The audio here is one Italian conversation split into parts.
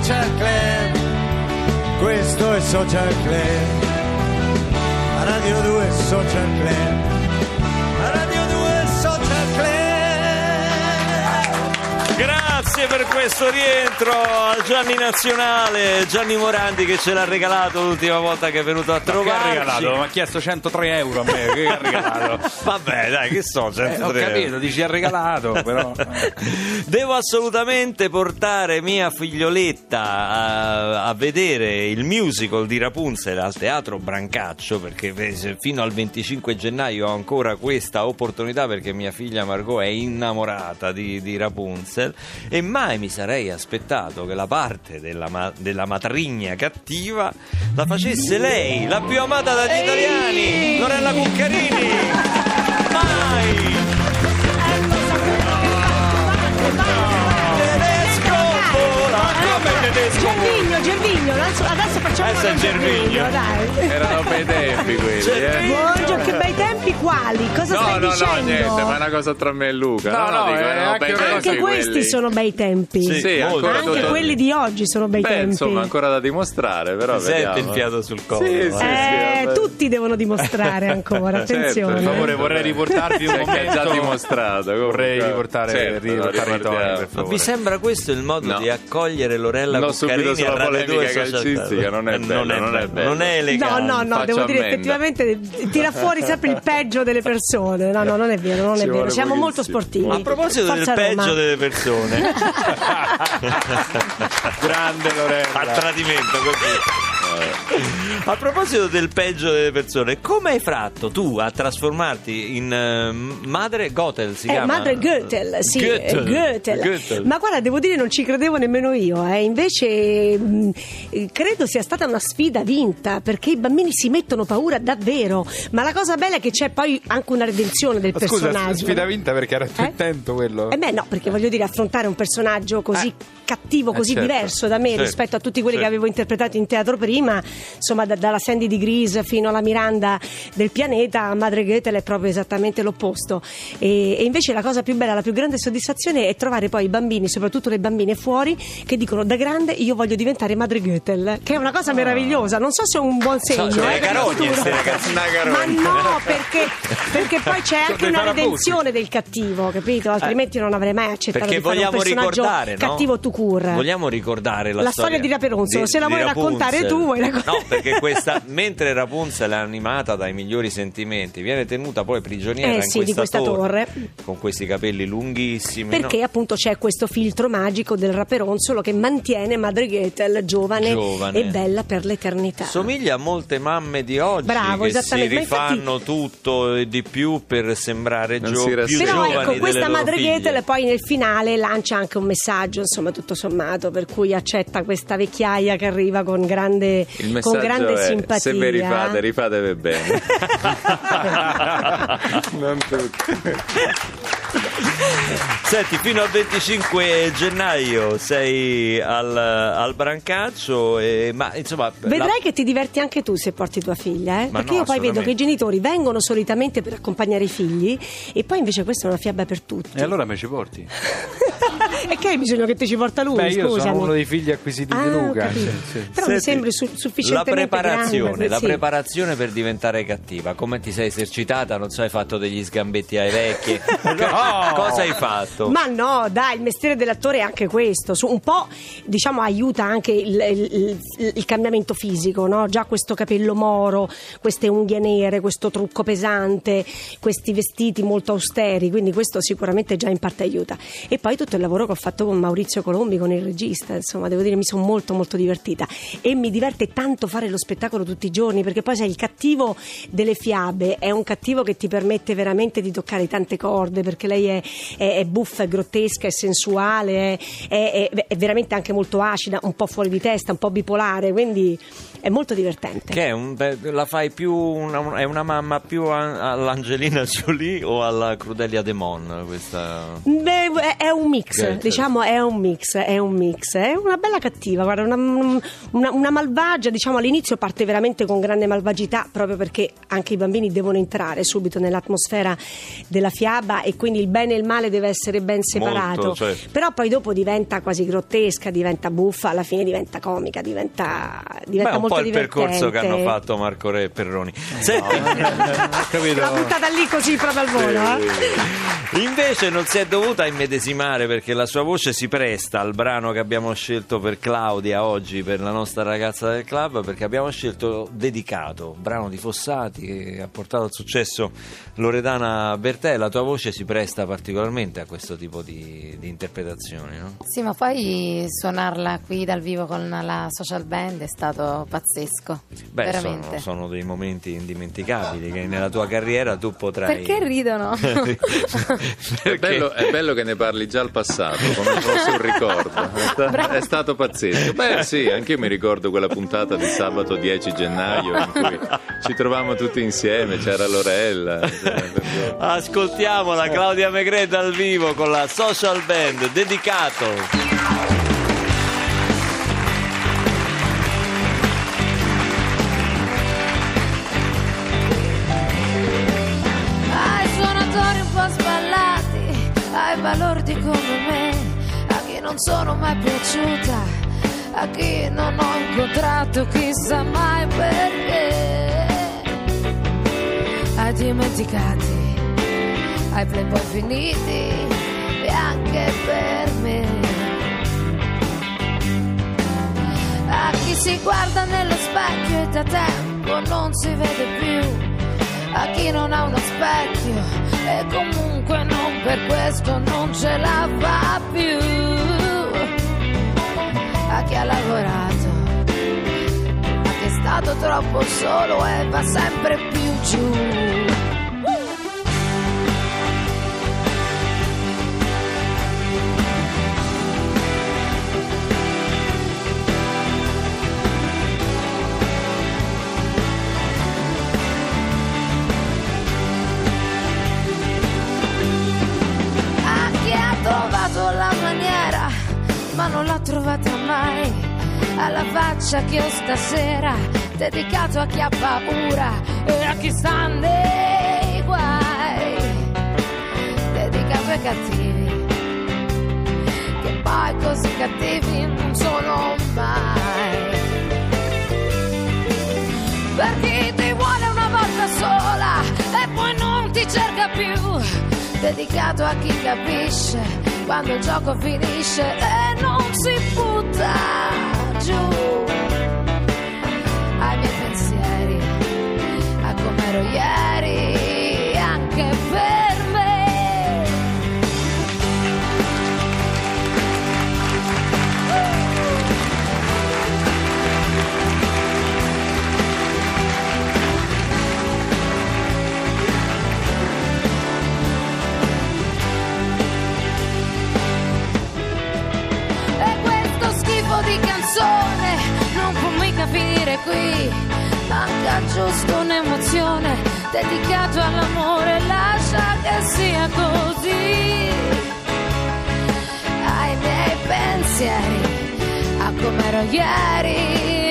Social Club, questo è Social Club. Radio 2 Social Club. Grazie per questo rientro a Gianni Nazionale, Gianni Morandi che ce l'ha regalato l'ultima volta che è venuto a Ma che ha trovarci. regalato? Mi ha chiesto 103 euro a me, che ha regalato? Vabbè, dai, che so, Eh, 103 ho capito, euro. dici ha regalato, però... Devo assolutamente portare mia figlioletta a, a vedere il musical di Rapunzel al Teatro Brancaccio perché eh, fino al 25 gennaio ho ancora questa opportunità perché mia figlia Margot è innamorata di, di Rapunzel e mai mi sarei aspettato che la parte della, ma- della matrigna cattiva la facesse lei, la più amata dagli italiani, Lorella Cuccarini. Tedesco. Gervigno, Gervigno, adesso, adesso facciamo Adesso un Gervigno. dai. Erano bei tempi quelli, eh. Buongiorno, che bei tempi quali? Cosa No, stai no, no, dicendo? niente, ma è una cosa tra me e Luca. No, no, dico, è erano anche bei una tempi Anche questi quelli. sono bei tempi. Sì, Sì, ancora Anche tutto- quelli di oggi sono bei Beh, tempi. insomma, ancora da dimostrare, però Sente vediamo. il fiato sul collo. Sì, sì, eh. Eh, vabbè. tutti devono dimostrare ancora, Certo, attenzione. Per favore, vorrei riportarvi un è già momento. dimostrato. Vorrei riportare, Certo, i toni, per Ma favore. vi sembra questo il modo No. di accogliere Lorella No, subito Cuccarini sulla a Radio 2 polemica calcistica, non è Eh, bello, non è bello. non è elegante. No, no, no, Faccio devo dire effettivamente tira fuori sempre il peggio delle persone. No, no, non è vero, non è Ci vero. Siamo molto pochissimo. sportivi. A proposito Forza del Roma. peggio delle persone, Grande Lorella. a tradimento così. A proposito del peggio delle persone, come hai fatto tu a trasformarti in eh, madre Gothel? Si Eh, chiama? madre Goethel, sì, Goethel. eh, Goethel. Goethel. Ma guarda, devo dire, non ci credevo nemmeno io. eh. Invece, mh, eh, credo sia stata una sfida vinta perché i bambini si mettono paura davvero. Ma la cosa bella è che c'è poi anche una redenzione del Ma Scusa, personaggio. sfida vinta perché era più Eh? attento quello. Eh beh no, perché voglio dire, affrontare un personaggio così cattivo, Eh, così certo. diverso da me Certo. rispetto a tutti quelli Certo. che avevo interpretato in teatro prima, insomma da- dalla Sandy di Grease fino alla Miranda del pianeta, Madre Goethel è proprio esattamente l'opposto. E, e invece la cosa più bella, la più grande soddisfazione è trovare poi i bambini, soprattutto le bambine fuori, che dicono da grande io voglio diventare Madre Goethel, che è una cosa meravigliosa, non so se è un buon segno. sono eh, una Ma carogna. no, perché, perché poi c'è anche dei una redenzione del cattivo, capito? Altrimenti non avrei mai accettato Perché di fare un vogliamo personaggio ricordare, no? cattivo tu cur. Vogliamo ricordare la, La storia di Rapunzel, se la vuoi raccontare tu, vuoi raccontare- No, perché questa, mentre Rapunzel è animata dai migliori sentimenti, viene tenuta poi prigioniera Eh in sì, di questa torre. con questi capelli lunghissimi. Perché no? appunto c'è questo filtro magico del raperonzolo che mantiene Madre Goethel giovane, Giovane. e bella per l'eternità. Somiglia a molte mamme di oggi Bravo, che si ma infatti- rifanno tutto e di più per sembrare gio- più rassegna. Però giovani ecco, questa Madre. Goethel poi nel finale lancia anche un messaggio, insomma, tutto sommato, per cui accetta questa vecchiaia che arriva con grande, Il con grande è, simpatia. se vi rifate, rifatevi bene. non tutti. Senti, fino al 25 gennaio sei al, al Brancaccio, e- ma insomma... Vedrai la- che ti diverti anche tu se porti tua figlia, eh? Perché no, io poi vedo che i genitori vengono solitamente per accompagnare i figli e poi invece questa è una fiaba per tutti. E allora me ci porti? e che hai bisogno che ti ci porta lui? Beh, io Scusami. sono uno dei figli acquisiti Ah, di Luca. Sì, sì. Però mi Senti, sembri su- la sufficientemente preparazione, grande, la sì. preparazione per diventare cattiva, come ti sei esercitata? Non so, hai fatto degli sgambetti ai vecchi? Cosa hai fatto? Ma no, dai, il mestiere dell'attore è anche questo. Su- un po', diciamo, aiuta anche il, il- il- il cambiamento fisico, no? Già questo capello moro, queste unghie nere, questo trucco pesante, questi vestiti molto austeri, quindi questo sicuramente già in parte aiuta. E poi tutto il lavoro che ho fatto con Maurizio Colombi, con il regista, insomma, devo dire, mi sono molto molto divertita. E mi diverte tanto fare lo spettacolo tutti i giorni, perché poi sai, il cattivo delle fiabe è un cattivo che ti permette veramente di toccare tante corde, perché lei è, è- è buffa, è grottesca, è sensuale, è, è- veramente anche molto acida, un po' fuori di testa, un po' bipolare, quindi è molto divertente. Che è un, la fai più una, è una mamma più a- all'Angelina Jolie o alla Crudelia Demon questa Beh, è, è un mix, Grazie. diciamo, è un mix, è un mix. È una bella cattiva, guarda, una, una- una malvagia, diciamo, all'inizio parte veramente con grande malvagità, proprio perché anche i bambini devono entrare subito nell'atmosfera della fiaba e quindi il bene e il male deve essere ben separato. Molto, certo. Però poi dopo diventa quasi grottesca, diventa buffa, alla fine diventa comica, diventa, diventa Beh, molto po' il percorso che hanno fatto Marco Re e Perroni. Senti, capito? L'ha buttata lì così proprio al volo, eh? invece non si è dovuta immedesimare perché la sua voce si presta al brano che abbiamo scelto per Claudia oggi, per la nostra ragazza del club, perché abbiamo scelto Dedicato, brano di Fossati che ha portato al successo Loredana Bertè. La tua voce si presta particolarmente a questo tipo di, di interpretazioni, no? Sì, ma poi suonarla qui dal vivo con la social band è stato pazzesco. Beh, veramente. sono, sono dei momenti indimenticabili che nella tua carriera tu potrai... Perché ridono? È bello, è bello che ne parli già al passato, come fosse un ricordo. È, sta- è stato pazzesco. Beh, sì, anche io mi ricordo quella puntata di sabato 10 gennaio in cui ci trovavamo tutti insieme, c'era Lorella. Ascoltiamola Claudia Megre dal vivo con la social band dedicato. Non sono mai piaciuta, a chi non ho incontrato chissà mai perché. Ai dimenticati, ai playboy finiti e anche per me. A chi si guarda nello specchio e da tempo non si vede più. A chi non ha uno specchio e comunque non per questo non ce la fa più. A chi ha lavorato, a chi è stato troppo solo e va sempre più giù. Alla faccia che ho stasera, dedicato a chi ha paura e a chi sta nei guai. Dedicato ai cattivi, che poi così cattivi non sono mai. Per chi ti vuole una volta sola e poi non ti cerca più. Dedicato a chi capisce quando il gioco finisce e non si butta giù. Ai miei pensieri, a come ero ieri, finire qui. Manca giusto un'emozione dedicato all'amore, lascia che sia così. Ai miei pensieri, a come ero ieri,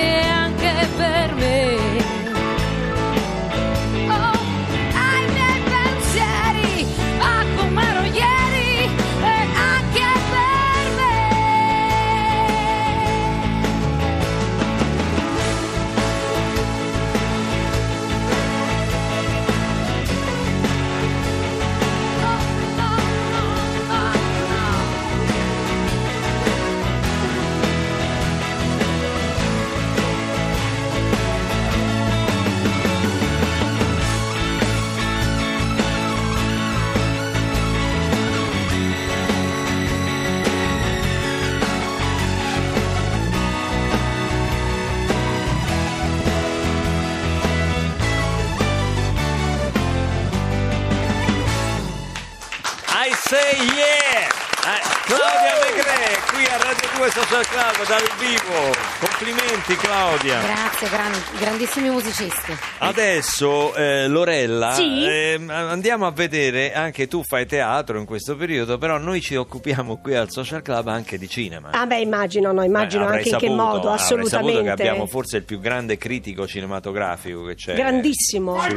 qui a Radio 2 Social Club dal vivo. Complimenti Claudia. Grazie, gran- grandissimi musicisti. Adesso eh, Lorella, Sì? ehm, andiamo a vedere, anche tu fai teatro in questo periodo, però noi ci occupiamo qui al Social Club anche di cinema. Ah beh, immagino, no, immagino Eh, anche in che saputo, modo, avrai saputo assolutamente. che abbiamo forse il più grande critico cinematografico che c'è. Grandissimo. Eh?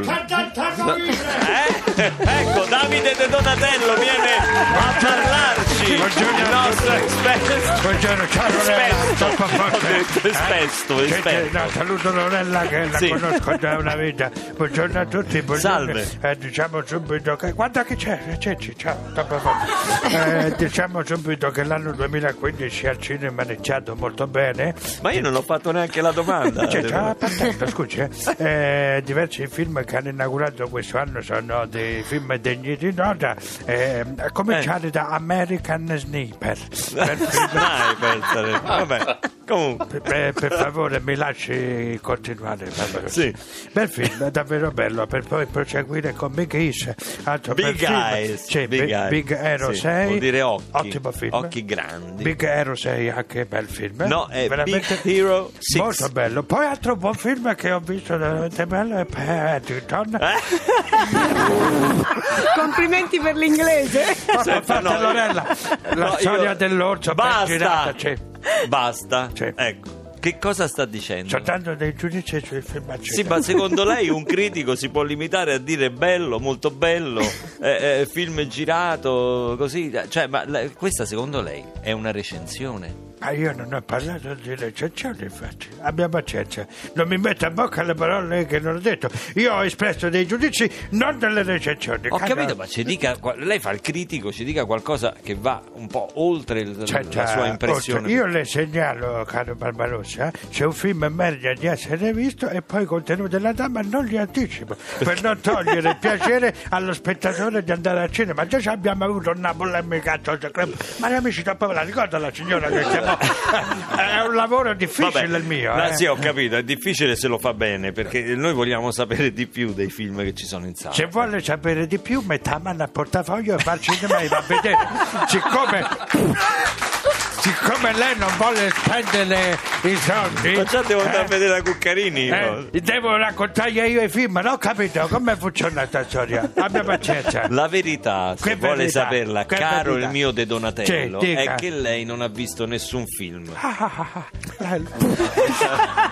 ecco, Davide De Donatello viene a parlarci. Buongiorno il nostro esperto. Buongiorno, ciao Lorella, esperto, Eh? No, saluto Lorella che la Sì. conosco da una vita. Buongiorno a tutti, buongiorno. Salve. Eh, diciamo subito che guarda che c'è, Cenci, ciao, troppo forte. Eh, diciamo subito che l'anno 2015 al cinema è iniziato molto bene. Ma io non ho fatto neanche la domanda. Cioè, ciao, partendo, scusi, eh. Eh, diversi film che hanno inaugurato questo anno sono dei film degni di nota, eh, a cominciare da American Sniper. Bel Sniper, sarebbe. Vabbè, comunque. Per, per favore mi lasci continuare. Sì. Bel film, davvero bello per poi proseguire con Big Eyes altro bel Big film. Eyes, sì, Big Big. Big Hero Sì, 6 vuol dire occhi. ottimo film Occhi grandi. Big Hero 6 anche bel film No, è veramente Big Hero 6. molto bello poi altro buon film che ho visto veramente bello è Paddington Complimenti per l'inglese. Fatto no, Lorella la no, storia io- dell'orso Basta. girata sì. Basta. Sì. Ecco. Che cosa sta dicendo? sto dando dei giudizi sui film a Sì, ma secondo lei un critico si può limitare a dire bello, molto bello, eh, eh, film girato, così? Cioè, ma la- questa secondo lei è una recensione? Ma io non ho parlato di recensione, infatti. Abbia pazienza. Non mi metta a bocca le parole che non ho detto. Io ho espresso dei giudizi, non delle recensioni. Ho Cara- capito, ma ci dica, lei fa il critico, ci dica qualcosa che va un po' oltre il- Cioè, la sua impressione. oltre- io le segnalo, caro Barbarossa, se un film merita di essere visto e poi i contenuti della dama non li anticipo, per non togliere il piacere allo spettatore di andare al cinema. Già abbiamo avuto una polemica ma gli amici dopo la ricorda la signora che stiamo... è un lavoro difficile Vabbè, il mio. eh. sì, ho capito, è difficile se lo fa bene, perché noi vogliamo sapere di più dei film che ci sono in sala. Se vuole sapere di più, metta a mano al portafoglio e va al cinema e va a vedere. Siccome, siccome lei non vuole spendere i soldi. Ma già devo andare a eh, vedere la Cuccarini. no? eh, devo raccontargli io i film, non ho capito come funziona questa storia. Abbia pazienza. La verità, se Che vuole verità? saperla, caro verità? il mio De Donatello, Sì, è che lei non ha visto nessun film. Ah, ah, ah, ah.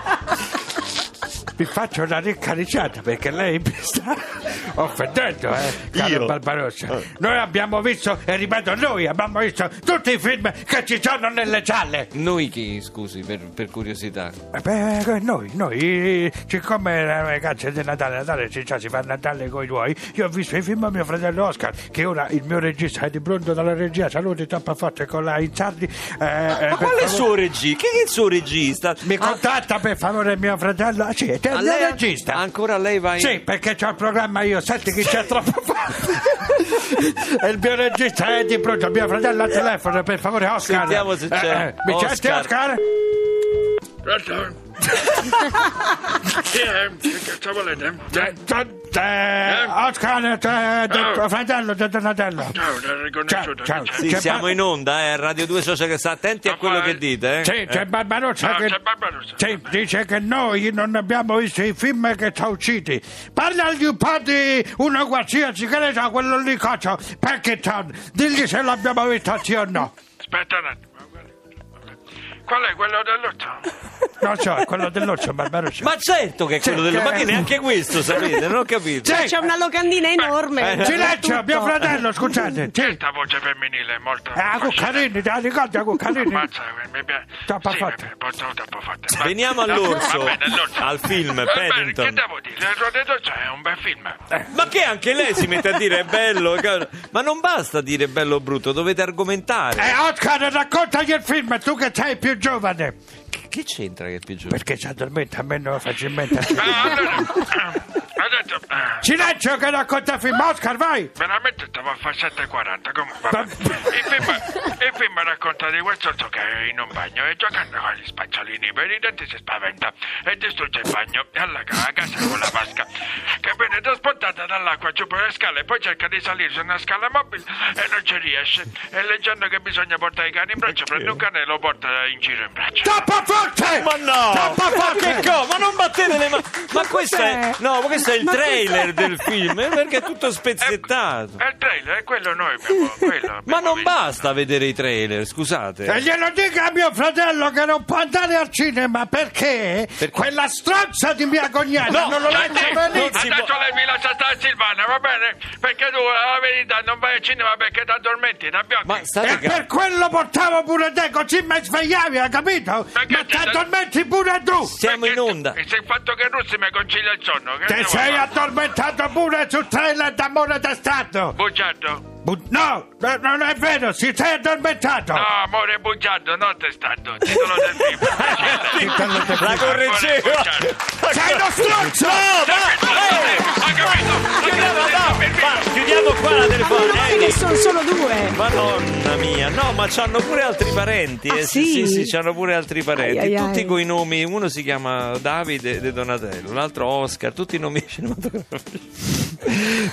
Vi faccio una ricca risata perché lei mi sta offendendo, eh, caro Io? Barbarossa. Noi abbiamo visto, e ripeto, noi abbiamo visto tutti i film che ci sono nelle sale. Noi chi, scusi, per, per curiosità? Eh, Beh, noi, noi, siccome le ragazze di Natale, Natale si, sa, si fa Natale con i tuoi, io ho visto i film a mio fratello Oscar, che ora il mio regista è di pronto dalla regia, saluti troppo forte con la Inzardi. eh, eh, Ma per qual è il suo regista? Che è il suo regista? Mi contatta per favore mio fratello? Ah, sì, è A il lei- mio regista. Ancora lei va in... Sì, perché c'ho il programma io, senti che c'è troppo e il mio regista è di pronto, mio fratello al telefono, per favore Oscar. Sentiamo se c'è mi senti Oscar. Oscar? Che cazzo volete? Oscar, eh, fratello di Donatello. Ciao. Ciao? Sì, siamo in onda, eh, Radio 2 Social che sta attenti a quello che dite, eh. Sì, c'è Barbarossa Ah, che... Sì, dice che noi non abbiamo visto i film che sono usciti. Parlagli un po' di uno qualsiasi, che ne so, quello lì, coccio, Packeton. Digli se l'abbiamo visto sì o no. Aspetta un attimo. Qual è quello dell'otto? Non so, è quello dell'orso Barbarossa. Ma certo che è quello Sì, dello... Ma che- che neanche questo sapete, non ho capito. Sì. C'è una locandina enorme. Eh, Silenzio, mio fratello, scusate. Sì. Questa voce femminile è molto... Ah, Cuccarini, te la ricordi a Cuccarini? Mazza, mi piace. Troppo sì, forte. mi piace, molto troppo forte. Va- Veniamo all'orso, al film bene, Paddington. Che devo dire? Il Ruote d'Orso è un bel film. Ma che anche lei si mette a dire è bello? Ma non basta dire bello o brutto, dovete argomentare. Eh, Oscar, raccontagli il film, tu che sei più giovane. Che, che c'entra che è più giovane? Perché si addormenta meno facilmente. Ha detto... ah, Silenzio che racconta film, Oscar, vai! Veramente stavo a fare 7.40 comunque vabbè. il, film, il film racconta di questo che è in un bagno e giocando con gli spacciolini per i denti si spaventa e distrugge il bagno e allaga la casa con la vasca che viene trasportata dall'acqua giù per le scale poi cerca di salire su una scala mobile e non ci riesce e leggendo che bisogna portare i cani in braccio prende un cane e lo porta in giro in braccio Troppo forte! Ma no! Troppo Ma forte! che co- Ma non battete le mani! Ma questo è. cos'è? No, ma questo è il Ma trailer del film, eh, perché è tutto spezzettato. è il trailer è quello noi abbiamo quello Ma abbiamo non visto. basta vedere i trailer, scusate. E glielo dica a mio fratello che non può andare al cinema perché, quella stronza di mia cognata No, non lo lascia venire. Adesso lei mi lascia stare Silvana, va bene? Perché tu, la verità, non vai al cinema perché ti addormenti, ti abbiocchi. Ma state E per quello portavo pure te, così mi svegliavi, hai capito? Perché Ma ti ti- addormenti pure tu! Siamo in onda. E se il fatto che Russi mi concilia il sonno, che sei addormentato pure sul trailer d'amore testato! Bugiardo? Bu- no, no, non è vero, si sei addormentato! No, amore bugiardo, non testato. Titolo del film. La correggevo. Sei uno stronzo! No, ma, Ho capito, ho chiudiamo, capito. no, ma chiudiamo qua la Ma meno telefonata. male che sono solo due. Madonna mia, no, ma c'hanno pure altri parenti. Ah, eh, sì? sì, sì, c'hanno pure altri parenti. Ai, ai, tutti ai. con i nomi, uno si chiama Davide De Donatello, l'altro Oscar, tutti i nomi cinematografici.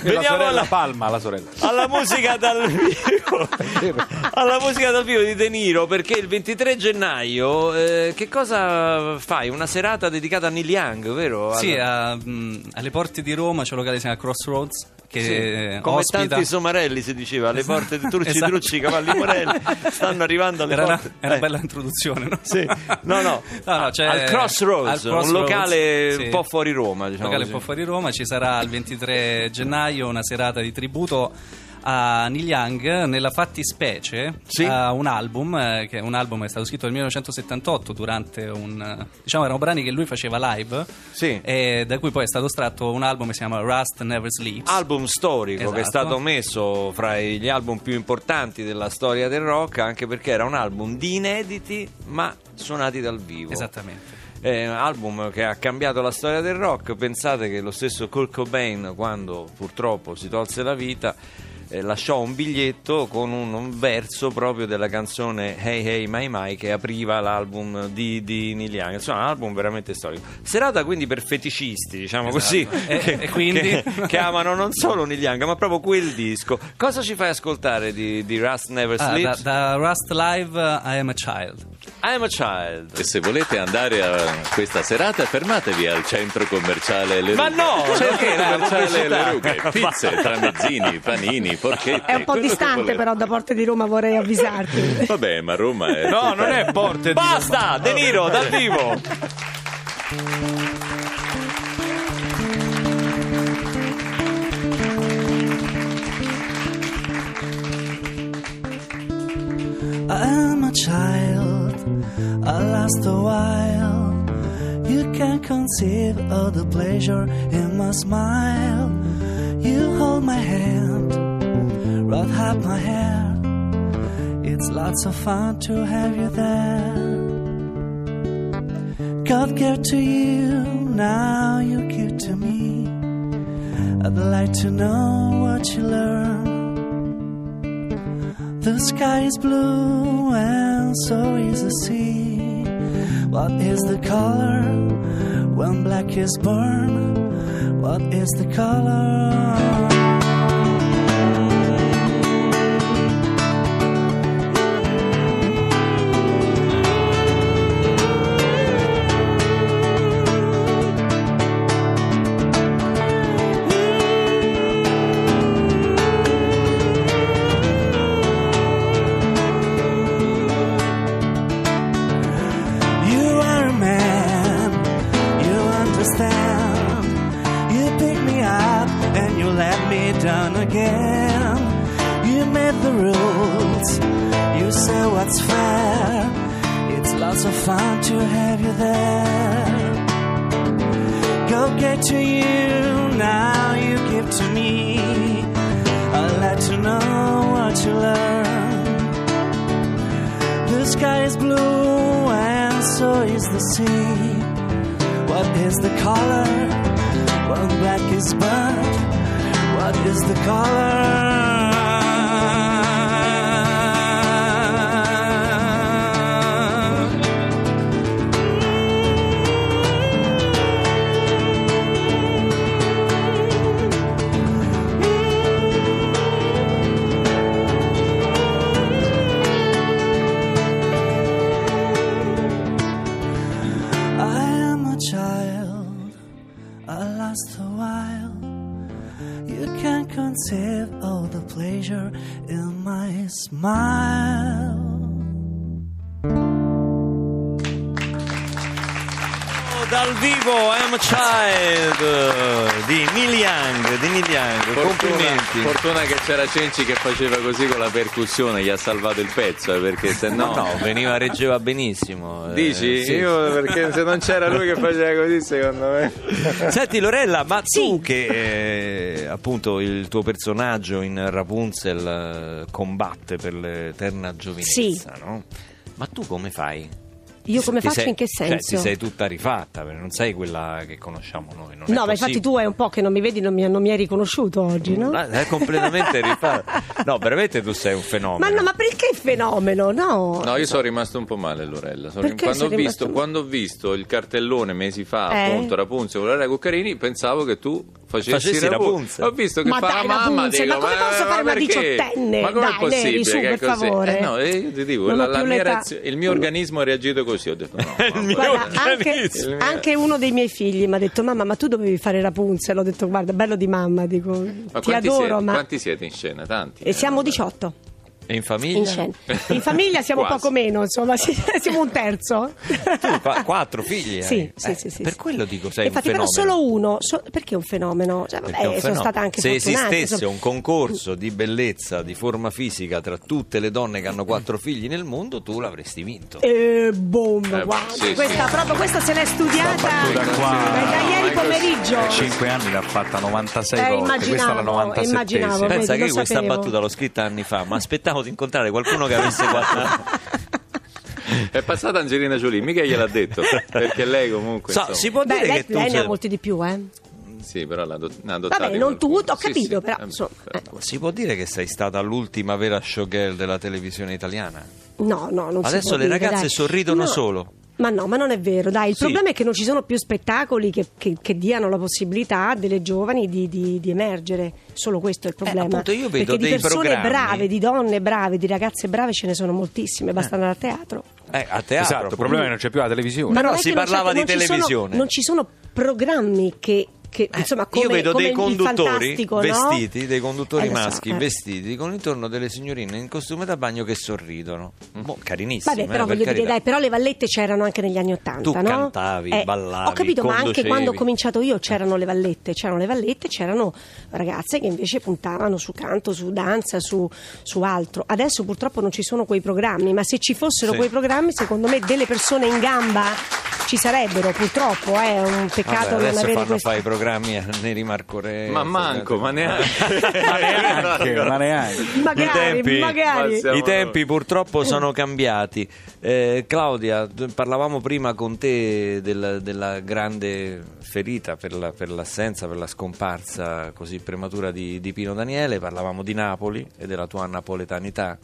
La Veniamo sorella alla, Palma, la sorella. alla musica dal vivo. alla musica dal vivo di De Niro, perché il 23 gennaio, eh, che cosa fai? Una serata dedicata a Neil Young, vero? Sì, Alla- a- mh, alle porte di Roma c'è un locale che si chiama Crossroads che Sì, come ospita... tanti somarelli si diceva, alle porte di Trucci, Esatto. Trucci, Cavalli Morelli stanno arrivando alle Era una, porte. è una Eh. bella introduzione, no? Sì. No, no, no, c'è- al Crossroads, al Crossroads, un locale sì. un po' fuori Roma. Diciamo locale un po' fuori Roma, ci sarà il 23 gennaio una serata di tributo a Neil Young nella fattispecie Sì. a un album eh, che è un album che è stato scritto nel 1978 durante un eh, diciamo erano brani che lui faceva live Sì. e da cui poi è stato estratto un album che si chiama Rust Never Sleeps Album storico che è Esatto. stato messo fra gli album più importanti della storia del rock, anche perché era un album di inediti ma suonati dal vivo. esattamente È un album che ha cambiato la storia del rock. Pensate che lo stesso Kurt Cobain, quando purtroppo si tolse la vita, eh, lasciò un biglietto con un, un verso proprio della canzone Hey Hey My My che apriva l'album di, di Neil Young. Insomma, un album veramente storico. Serata quindi per feticisti, diciamo così, E- che, e quindi? che- che amano non solo Neil Young, ma proprio quel disco. Cosa ci fai ascoltare di, di Rust Never Ah, da, Sleeps? da Rust Live uh, I Am a Child I'm a Child. E se volete andare a questa serata, fermatevi al centro commerciale Le Ma Rughe. no, centro perché la commerciale Le? Rughe, pizze, tramezzini, panini, porchette. È un po' distante però da Porte di Roma, vorrei avvisarti. Vabbè, ma Roma è. No, non è porte di Basta, De Niro, dal vivo. I am a child, Last a while. You can conceive of the pleasure in my smile. You hold my hand, rub up my hair. It's lots of fun to have you there. God gave to you, now you give to me. I'd like to know what you learn. The sky is blue and so is the sea. What is the color when black is born? What is the color? Color? Vivo I'm a Child di Neil Young, di Neil Young. Fortuna, complimenti. fortuna che c'era Cenci che faceva così con la percussione, gli ha salvato il pezzo, eh, perché se no... No, veniva, reggeva benissimo. eh, Dici? sì. Io perché se non c'era lui che faceva così, secondo me. Senti Lorella, ma Sì. tu che eh, appunto il tuo personaggio in Rapunzel eh, combatte per l'eterna giovinezza, Sì. no? Ma tu come fai? Io come faccio sei- in che cioè, senso? ti sei tutta rifatta, perché non sei quella che conosciamo noi. Non è No, ma infatti tu è un po' che non mi vedi, non mi, non mi hai riconosciuto oggi, no? Ma è completamente rifatta. No, veramente tu sei un fenomeno. Ma no, ma perché fenomeno? No. No, io sono rimasto un po' male, Lorella. Sono- quando, ho visto, male? quando ho visto il cartellone mesi fa, Eh? appunto, Rapunzel con Lorella Cuccarini, pensavo che tu facessi, Facessi Rapu- Rapunzel. Ho visto che Ma fa dai, la mamma, dico, ma come posso fare una diciottenne? Ma com'è Dai, Neri, possibile su, che è per così? favore. Eh, no, eh, io ti dico, la, la mia l'età. reazio- il mio organismo ha reagito così, ho detto no. vabbè. Guarda, anche, anche uno dei miei figli mi ha detto mamma ma tu dovevi fare Rapunzel ho detto guarda bello di mamma dico Ma ti adoro siete? ma Quanti siete in scena? Tanti? e eh, siamo vabbè. 18 E in famiglia? in scena in famiglia siamo Quasi. poco meno insomma siamo un terzo Tu fa- quattro figli? Sì, hai? sì, Eh, sì, sì, Per sì. quello dico sei infatti un però fenomeno. solo uno so- perché è un fenomeno cioè, vabbè, un sono fenomeno. stata anche Se fortunata esistesse insomma. un concorso di bellezza, di forma fisica tra tutte le donne che hanno quattro figli nel mondo, tu l'avresti vinto. e boom, Eh, guarda, sì, questa sì. proprio questa se l'è studiata battuta qua- da ieri pomeriggio. 5 anni l'ha fatta 96 Eh, volte, questa è la immaginavo, 97 immaginavo. Vedi, Pensa che io questa sapevo. battuta l'ho scritta anni fa, ma aspettavo di incontrare qualcuno che avesse quattro. È passata Angelina Jolie, mica gliel'ha detto, perché lei comunque... So, si può Beh, dire lei, che tu lei ne ha molti di più, eh. Sì, però l'ha adott- ne ha adottati Vabbè, non tutti, ho Sì, capito, sì, però, eh, insomma, però- si può dire che sei stata l'ultima vera showgirl della televisione italiana? No, no, non si Adesso può le dire, ragazze dai. sorridono No. solo. Ma no, ma non è vero, dai, il Sì. problema è che non ci sono più spettacoli che, che- che diano la possibilità delle giovani di, di- di emergere, solo questo è il problema. Eh, appunto, io vedo Perché di persone programmi- brave, di donne brave, di ragazze brave ce ne sono moltissime, basta andare a teatro. Eh, a teatro. Esatto, il problema è che non c'è più la televisione. Però non è si parlava di non ci sono- televisione. non ci sono programmi che... che, insomma, come, Io vedo dei conduttori Fantastico, no? vestiti, dei conduttori Eh, lo so, maschi eh. vestiti con intorno delle signorine in costume da bagno che sorridono. Boh, carinissime, Vabbè, però eh, per dire, dai, però le vallette c'erano anche negli anni Ottanta, Tu no? cantavi, ballavi, Ho capito, ma anche conducevi. quando ho cominciato io c'erano le vallette, c'erano le vallette, c'erano ragazze che invece puntavano su canto, su danza, su, su altro. Adesso purtroppo non ci sono quei programmi, ma se ci fossero Sì. quei programmi, secondo me delle persone in gamba ci sarebbero, purtroppo, eh, è un peccato Vabbè, non avere fanno questo. fare i programmi a Neri Marco Re. Ma manco, ma neanche. Ma neanche, ma neanche. Magari, I tempi, magari. I tempi purtroppo sono cambiati. Eh, Claudia, parlavamo prima con te del- della grande ferita per, la- per l'assenza, per la scomparsa così prematura di, di Pino Daniele, parlavamo di Napoli e della tua napoletanità.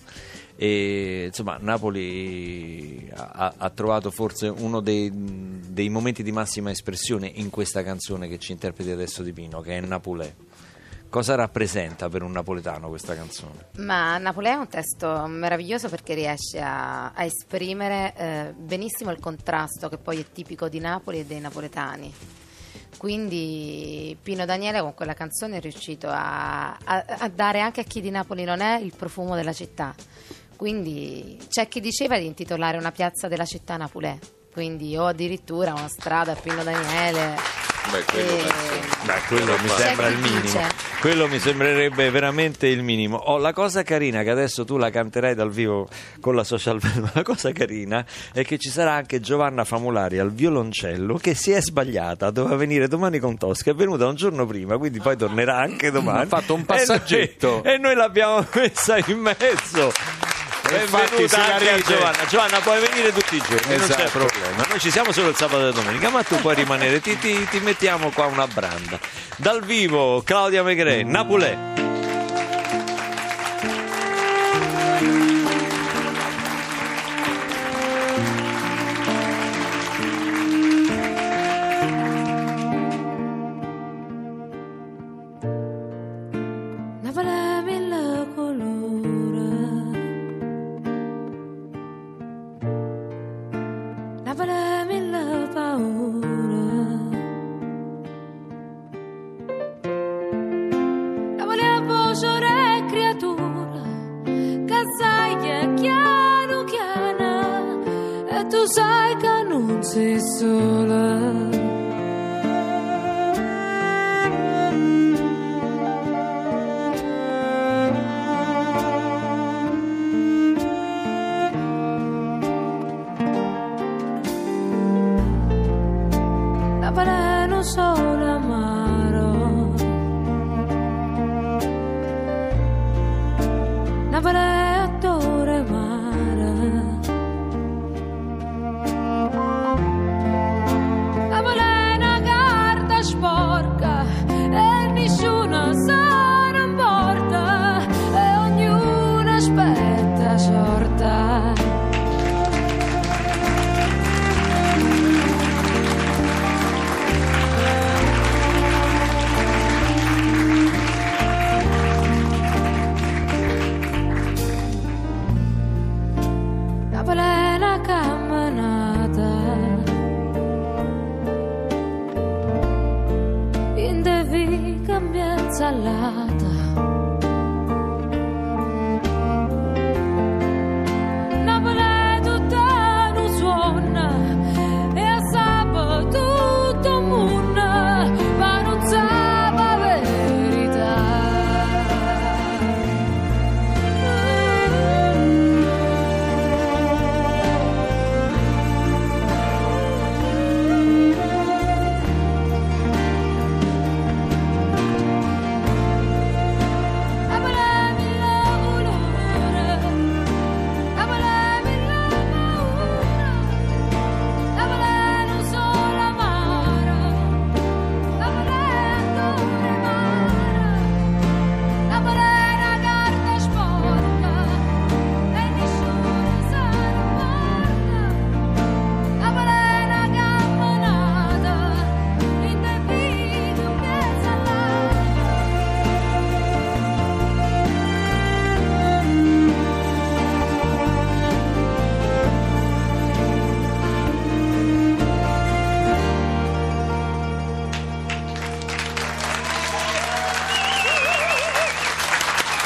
E insomma, Napoli ha, ha trovato forse uno dei, dei momenti di massima espressione in questa canzone che ci interpreti adesso di Pino, che è Napolè. Cosa rappresenta per un napoletano questa canzone? Ma Napolè è un testo meraviglioso perché riesce a, a esprimere eh, benissimo il contrasto che poi è tipico di Napoli e dei napoletani. Quindi Pino Daniele con quella canzone è riuscito a, a- a dare anche a chi di Napoli non è il profumo della città. Quindi c'è chi diceva di intitolare una piazza della città Napolè, quindi o addirittura una strada a Pino Daniele. Beh, quello E-. Beh, quello mi sembra il minimo. dice. Quello mi sembrerebbe veramente il minimo. Oh, la cosa carina che adesso tu la canterai dal vivo con la social band, ma la cosa carina è che ci sarà anche Giovanna Famolari al violoncello che si è sbagliata, doveva venire domani con Tosca, è venuta un giorno prima, quindi poi tornerà anche domani. Ha fatto un E noi- passaggetto. E noi, l'abbiamo messa in mezzo. Benvenuta se anche a Giovanna. Giovanna, puoi venire tutti i giorni, non c'è Esatto. problema. Noi ci siamo solo il sabato e la domenica, ma tu puoi rimanere, ti, ti- ti mettiamo qua una branda. Dal vivo, Claudia Megre, Napolè.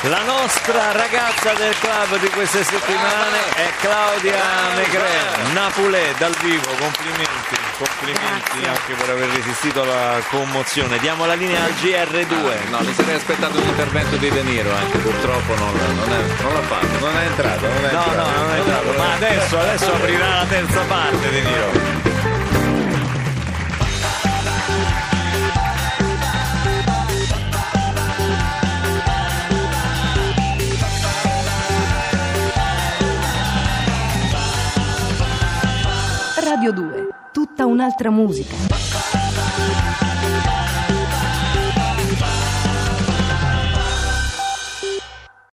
La nostra ragazza del club di queste settimane è Claudia Megre, Napolè dal vivo, complimenti, complimenti Grazie. anche per aver resistito alla commozione. Diamo la linea al GR2. No, mi sarei aspettato un intervento di De Niro anche, purtroppo non, non, è- non l'ha fatto, non è entrato. Non è No, entrato. no, non è entrato. Ma adesso, adesso aprirà la terza parte di Niro. Radio 2, tutta un'altra musica.